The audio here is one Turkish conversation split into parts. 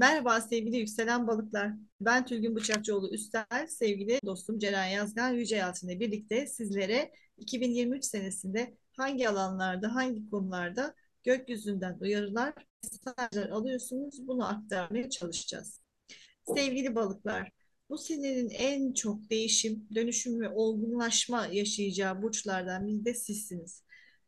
Merhaba sevgili yükselen balıklar. Ben Tülgün Bıçakçıoğlu Üstel, sevgili dostum Ceren Yazgan Yüceyalçın ile birlikte sizlere 2023 senesinde hangi alanlarda, hangi konularda gökyüzünden uyarılar, mesajlar alıyorsunuz bunu aktarmaya çalışacağız. Sevgili balıklar, bu senenin en çok değişim, dönüşüm ve olgunlaşma yaşayacağı burçlardan biri de sizsiniz.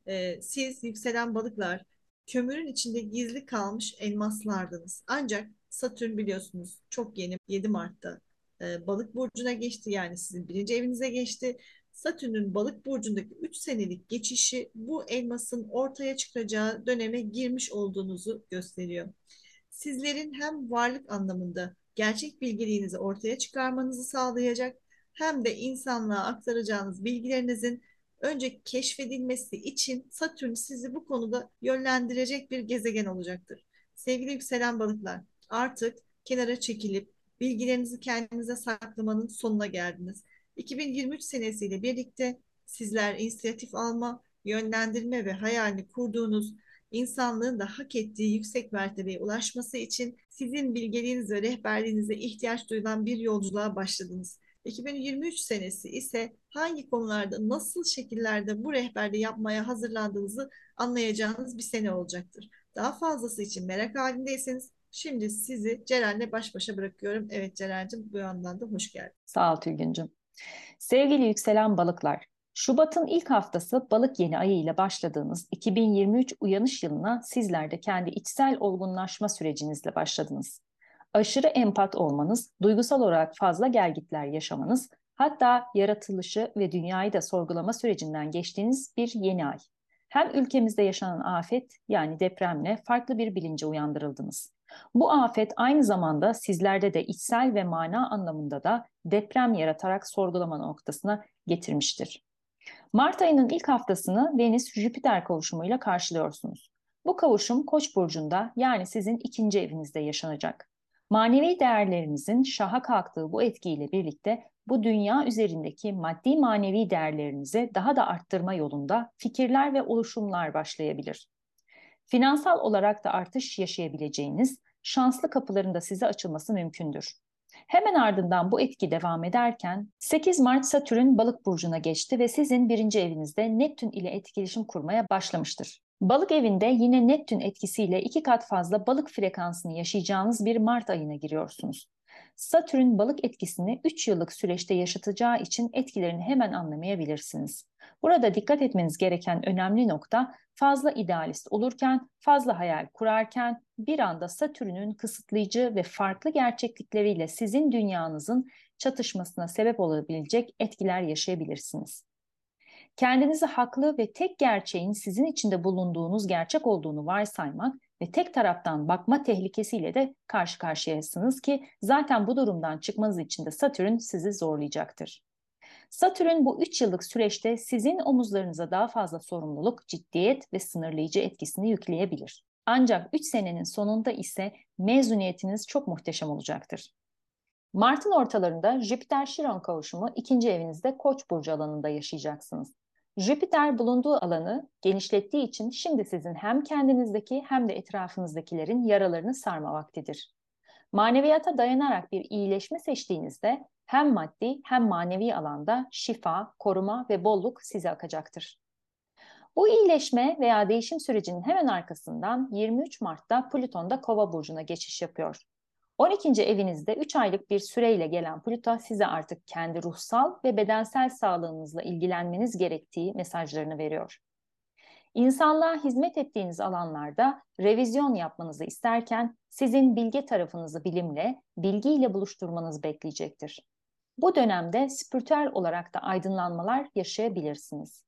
Ee, siz yükselen balıklar kömürün içinde gizli kalmış elmaslardınız. Ancak Satürn biliyorsunuz çok yeni 7 Mart'ta e, balık burcuna geçti yani sizin birinci evinize geçti. Satürn'ün balık burcundaki 3 senelik geçişi bu elmasın ortaya çıkacağı döneme girmiş olduğunuzu gösteriyor. Sizlerin hem varlık anlamında gerçek bilgiliğinizi ortaya çıkarmanızı sağlayacak hem de insanlığa aktaracağınız bilgilerinizin önce keşfedilmesi için Satürn sizi bu konuda yönlendirecek bir gezegen olacaktır. Sevgili yükselen balıklar, artık kenara çekilip bilgilerinizi kendinize saklamanın sonuna geldiniz. 2023 senesiyle birlikte sizler inisiyatif alma, yönlendirme ve hayalini kurduğunuz insanlığın da hak ettiği yüksek mertebeye ulaşması için sizin bilgeliğiniz ve rehberliğinize ihtiyaç duyulan bir yolculuğa başladınız. 2023 senesi ise hangi konularda, nasıl şekillerde bu rehberliği yapmaya hazırlandığınızı anlayacağınız bir sene olacaktır. Daha fazlası için merak halindeyseniz şimdi sizi Ceren'le baş başa bırakıyorum. Evet Ceren'cim bu yandan da hoş geldin. Sağ ol Tülgüncüm. Sevgili yükselen balıklar, Şubat'ın ilk haftası balık yeni ayı ile başladığınız 2023 uyanış yılına sizler de kendi içsel olgunlaşma sürecinizle başladınız aşırı empat olmanız, duygusal olarak fazla gelgitler yaşamanız, hatta yaratılışı ve dünyayı da sorgulama sürecinden geçtiğiniz bir yeni ay. Hem ülkemizde yaşanan afet yani depremle farklı bir bilince uyandırıldınız. Bu afet aynı zamanda sizlerde de içsel ve mana anlamında da deprem yaratarak sorgulama noktasına getirmiştir. Mart ayının ilk haftasını Venüs-Jüpiter kavuşumuyla karşılıyorsunuz. Bu kavuşum Koç burcunda yani sizin ikinci evinizde yaşanacak. Manevi değerlerinizin şaha kalktığı bu etkiyle birlikte bu dünya üzerindeki maddi manevi değerlerinizi daha da arttırma yolunda fikirler ve oluşumlar başlayabilir. Finansal olarak da artış yaşayabileceğiniz şanslı kapıların da size açılması mümkündür. Hemen ardından bu etki devam ederken 8 Mart Satürn balık burcuna geçti ve sizin birinci evinizde Neptün ile etkileşim kurmaya başlamıştır. Balık evinde yine Neptün etkisiyle iki kat fazla balık frekansını yaşayacağınız bir Mart ayına giriyorsunuz. Satürn balık etkisini 3 yıllık süreçte yaşatacağı için etkilerini hemen anlamayabilirsiniz. Burada dikkat etmeniz gereken önemli nokta fazla idealist olurken, fazla hayal kurarken bir anda Satürn'ün kısıtlayıcı ve farklı gerçeklikleriyle sizin dünyanızın çatışmasına sebep olabilecek etkiler yaşayabilirsiniz. Kendinizi haklı ve tek gerçeğin sizin içinde bulunduğunuz gerçek olduğunu varsaymak ve tek taraftan bakma tehlikesiyle de karşı karşıyasınız ki zaten bu durumdan çıkmanız için de Satürn sizi zorlayacaktır. Satürn bu 3 yıllık süreçte sizin omuzlarınıza daha fazla sorumluluk, ciddiyet ve sınırlayıcı etkisini yükleyebilir. Ancak 3 senenin sonunda ise mezuniyetiniz çok muhteşem olacaktır. Mart'ın ortalarında Jüpiter-Şiron kavuşumu ikinci evinizde Koç burcu alanında yaşayacaksınız. Jüpiter bulunduğu alanı genişlettiği için şimdi sizin hem kendinizdeki hem de etrafınızdakilerin yaralarını sarma vaktidir. Maneviyata dayanarak bir iyileşme seçtiğinizde hem maddi hem manevi alanda şifa, koruma ve bolluk size akacaktır. Bu iyileşme veya değişim sürecinin hemen arkasından 23 Mart'ta Plüton da Kova burcuna geçiş yapıyor. 12. evinizde 3 aylık bir süreyle gelen Plüto size artık kendi ruhsal ve bedensel sağlığınızla ilgilenmeniz gerektiği mesajlarını veriyor. İnsanlığa hizmet ettiğiniz alanlarda revizyon yapmanızı isterken sizin bilge tarafınızı bilimle, bilgiyle buluşturmanız bekleyecektir. Bu dönemde spiritüel olarak da aydınlanmalar yaşayabilirsiniz.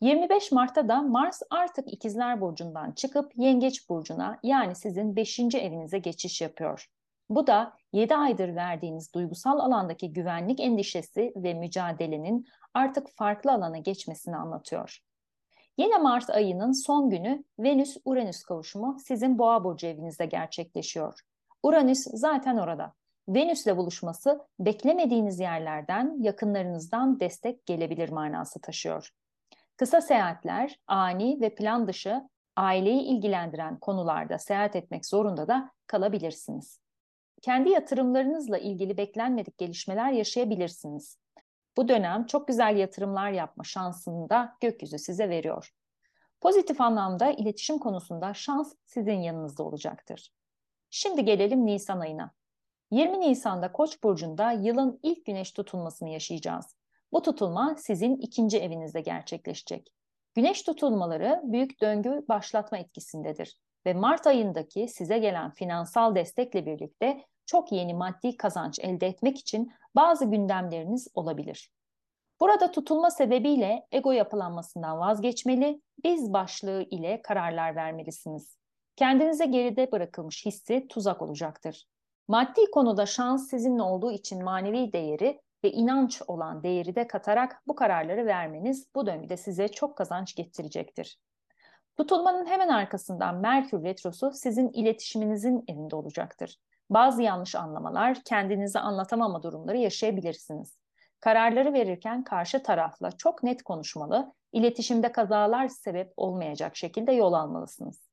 25 Mart'ta da Mars artık İkizler Burcu'ndan çıkıp Yengeç Burcu'na yani sizin 5. evinize geçiş yapıyor. Bu da 7 aydır verdiğiniz duygusal alandaki güvenlik endişesi ve mücadelenin artık farklı alana geçmesini anlatıyor. Yine Mart ayının son günü Venüs-Uranüs kavuşumu sizin Boğa burcu evinizde gerçekleşiyor. Uranüs zaten orada. Venüs'le buluşması beklemediğiniz yerlerden, yakınlarınızdan destek gelebilir manası taşıyor. Kısa seyahatler, ani ve plan dışı aileyi ilgilendiren konularda seyahat etmek zorunda da kalabilirsiniz. Kendi yatırımlarınızla ilgili beklenmedik gelişmeler yaşayabilirsiniz. Bu dönem çok güzel yatırımlar yapma şansını da gökyüzü size veriyor. Pozitif anlamda iletişim konusunda şans sizin yanınızda olacaktır. Şimdi gelelim Nisan ayına. 20 Nisan'da Koç burcunda yılın ilk güneş tutulmasını yaşayacağız. Bu tutulma sizin ikinci evinizde gerçekleşecek. Güneş tutulmaları büyük döngü başlatma etkisindedir ve Mart ayındaki size gelen finansal destekle birlikte çok yeni maddi kazanç elde etmek için bazı gündemleriniz olabilir. Burada tutulma sebebiyle ego yapılanmasından vazgeçmeli, biz başlığı ile kararlar vermelisiniz. Kendinize geride bırakılmış hissi tuzak olacaktır. Maddi konuda şans sizinle olduğu için manevi değeri ve inanç olan değeri de katarak bu kararları vermeniz bu döngüde size çok kazanç getirecektir. Tutulmanın hemen arkasından Merkür Retrosu sizin iletişiminizin evinde olacaktır. Bazı yanlış anlamalar, kendinizi anlatamama durumları yaşayabilirsiniz. Kararları verirken karşı tarafla çok net konuşmalı, iletişimde kazalar sebep olmayacak şekilde yol almalısınız.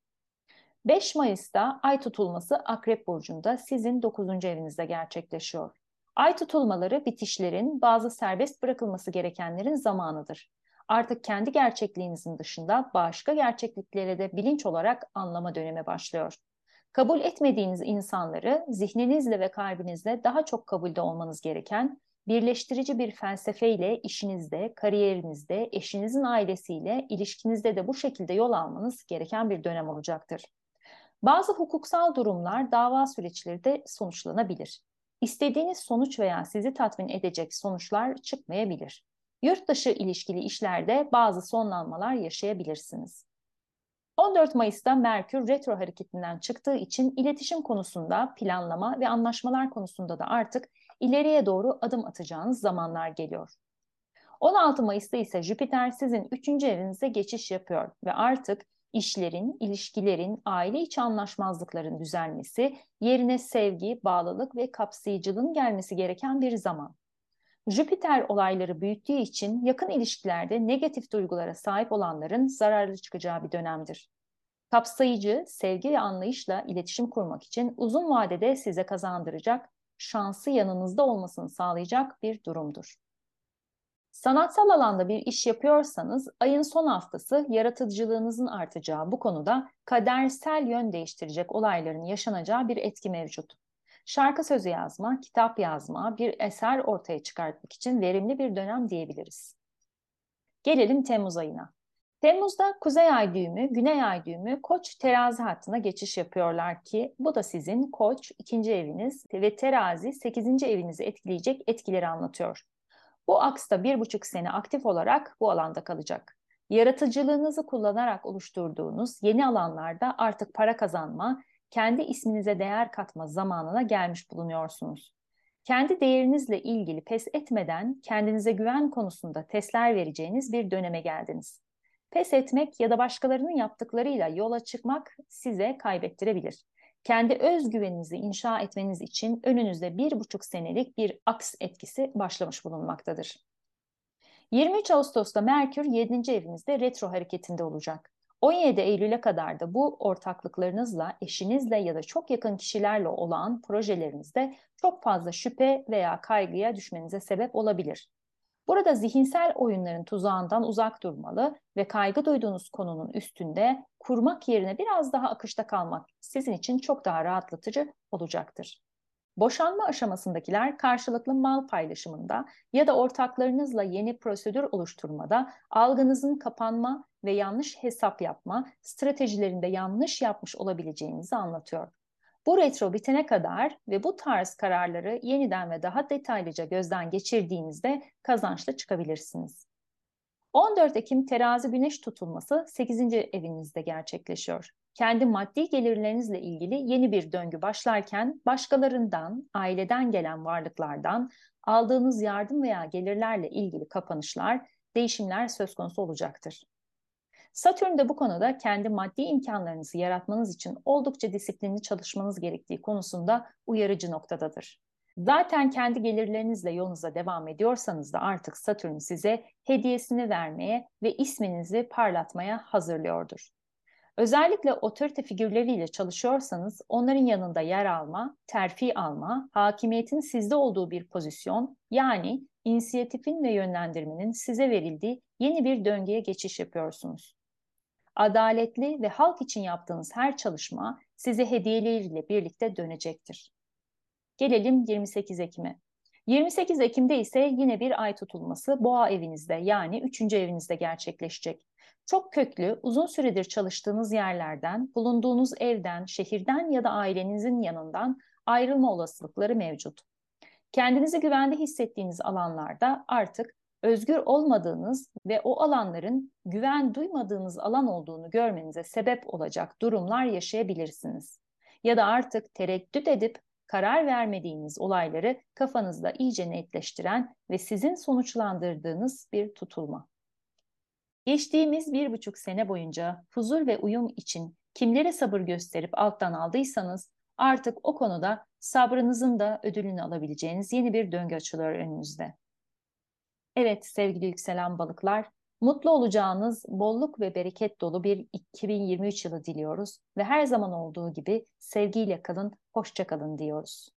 5 Mayıs'ta ay tutulması Akrep Burcu'nda sizin 9. evinizde gerçekleşiyor. Ay tutulmaları bitişlerin, bazı serbest bırakılması gerekenlerin zamanıdır. Artık kendi gerçekliğinizin dışında başka gerçekliklere de bilinç olarak anlama dönemi başlıyor. Kabul etmediğiniz insanları zihninizle ve kalbinizle daha çok kabulde olmanız gereken, birleştirici bir felsefeyle işinizde, kariyerinizde, eşinizin ailesiyle, ilişkinizde de bu şekilde yol almanız gereken bir dönem olacaktır. Bazı hukuksal durumlar dava süreçleri de sonuçlanabilir. İstediğiniz sonuç veya sizi tatmin edecek sonuçlar çıkmayabilir. Yurt dışı ilişkili işlerde bazı sonlanmalar yaşayabilirsiniz. 14 Mayıs'ta Merkür retro hareketinden çıktığı için iletişim konusunda, planlama ve anlaşmalar konusunda da artık ileriye doğru adım atacağınız zamanlar geliyor. 16 Mayıs'ta ise Jüpiter sizin 3. evinize geçiş yapıyor ve artık işlerin, ilişkilerin, aile içi anlaşmazlıkların düzelmesi, yerine sevgi, bağlılık ve kapsayıcılığın gelmesi gereken bir zaman. Jüpiter olayları büyüttüğü için yakın ilişkilerde negatif duygulara sahip olanların zararlı çıkacağı bir dönemdir. Kapsayıcı, sevgi ve anlayışla iletişim kurmak için uzun vadede size kazandıracak, şansı yanınızda olmasını sağlayacak bir durumdur. Sanatsal alanda bir iş yapıyorsanız ayın son haftası yaratıcılığınızın artacağı bu konuda kadersel yön değiştirecek olayların yaşanacağı bir etki mevcut. Şarkı sözü yazma, kitap yazma, bir eser ortaya çıkartmak için verimli bir dönem diyebiliriz. Gelelim Temmuz ayına. Temmuz'da Kuzey Ay düğümü, Güney Ay düğümü Koç terazi hattına geçiş yapıyorlar ki bu da sizin Koç ikinci eviniz ve terazi sekizinci evinizi etkileyecek etkileri anlatıyor. Bu aksta bir buçuk sene aktif olarak bu alanda kalacak. Yaratıcılığınızı kullanarak oluşturduğunuz yeni alanlarda artık para kazanma, kendi isminize değer katma zamanına gelmiş bulunuyorsunuz. Kendi değerinizle ilgili pes etmeden kendinize güven konusunda testler vereceğiniz bir döneme geldiniz. Pes etmek ya da başkalarının yaptıklarıyla yola çıkmak size kaybettirebilir kendi özgüveninizi inşa etmeniz için önünüzde bir buçuk senelik bir aks etkisi başlamış bulunmaktadır. 23 Ağustos'ta Merkür 7. evinizde retro hareketinde olacak. 17 Eylül'e kadar da bu ortaklıklarınızla, eşinizle ya da çok yakın kişilerle olan projelerinizde çok fazla şüphe veya kaygıya düşmenize sebep olabilir. Burada zihinsel oyunların tuzağından uzak durmalı ve kaygı duyduğunuz konunun üstünde kurmak yerine biraz daha akışta kalmak sizin için çok daha rahatlatıcı olacaktır. Boşanma aşamasındakiler karşılıklı mal paylaşımında ya da ortaklarınızla yeni prosedür oluşturmada algınızın kapanma ve yanlış hesap yapma stratejilerinde yanlış yapmış olabileceğinizi anlatıyor. Bu retro bitene kadar ve bu tarz kararları yeniden ve daha detaylıca gözden geçirdiğinizde kazançlı çıkabilirsiniz. 14 Ekim terazi güneş tutulması 8. evinizde gerçekleşiyor. Kendi maddi gelirlerinizle ilgili yeni bir döngü başlarken başkalarından, aileden gelen varlıklardan aldığınız yardım veya gelirlerle ilgili kapanışlar, değişimler söz konusu olacaktır. Satürn de bu konuda kendi maddi imkanlarınızı yaratmanız için oldukça disiplinli çalışmanız gerektiği konusunda uyarıcı noktadadır. Zaten kendi gelirlerinizle yolunuza devam ediyorsanız da artık Satürn size hediyesini vermeye ve isminizi parlatmaya hazırlıyordur. Özellikle otorite figürleriyle çalışıyorsanız onların yanında yer alma, terfi alma, hakimiyetin sizde olduğu bir pozisyon yani inisiyatifin ve yönlendirmenin size verildiği yeni bir döngüye geçiş yapıyorsunuz. Adaletli ve halk için yaptığınız her çalışma size hediyeleriyle birlikte dönecektir. Gelelim 28 Ekim'e. 28 Ekim'de ise yine bir ay tutulması boğa evinizde yani 3. evinizde gerçekleşecek. Çok köklü, uzun süredir çalıştığınız yerlerden, bulunduğunuz evden, şehirden ya da ailenizin yanından ayrılma olasılıkları mevcut. Kendinizi güvende hissettiğiniz alanlarda artık özgür olmadığınız ve o alanların güven duymadığınız alan olduğunu görmenize sebep olacak durumlar yaşayabilirsiniz. Ya da artık tereddüt edip karar vermediğiniz olayları kafanızda iyice netleştiren ve sizin sonuçlandırdığınız bir tutulma. Geçtiğimiz bir buçuk sene boyunca huzur ve uyum için kimlere sabır gösterip alttan aldıysanız artık o konuda sabrınızın da ödülünü alabileceğiniz yeni bir döngü açılıyor önünüzde. Evet sevgili yükselen balıklar, mutlu olacağınız bolluk ve bereket dolu bir 2023 yılı diliyoruz ve her zaman olduğu gibi sevgiyle kalın, hoşça kalın diyoruz.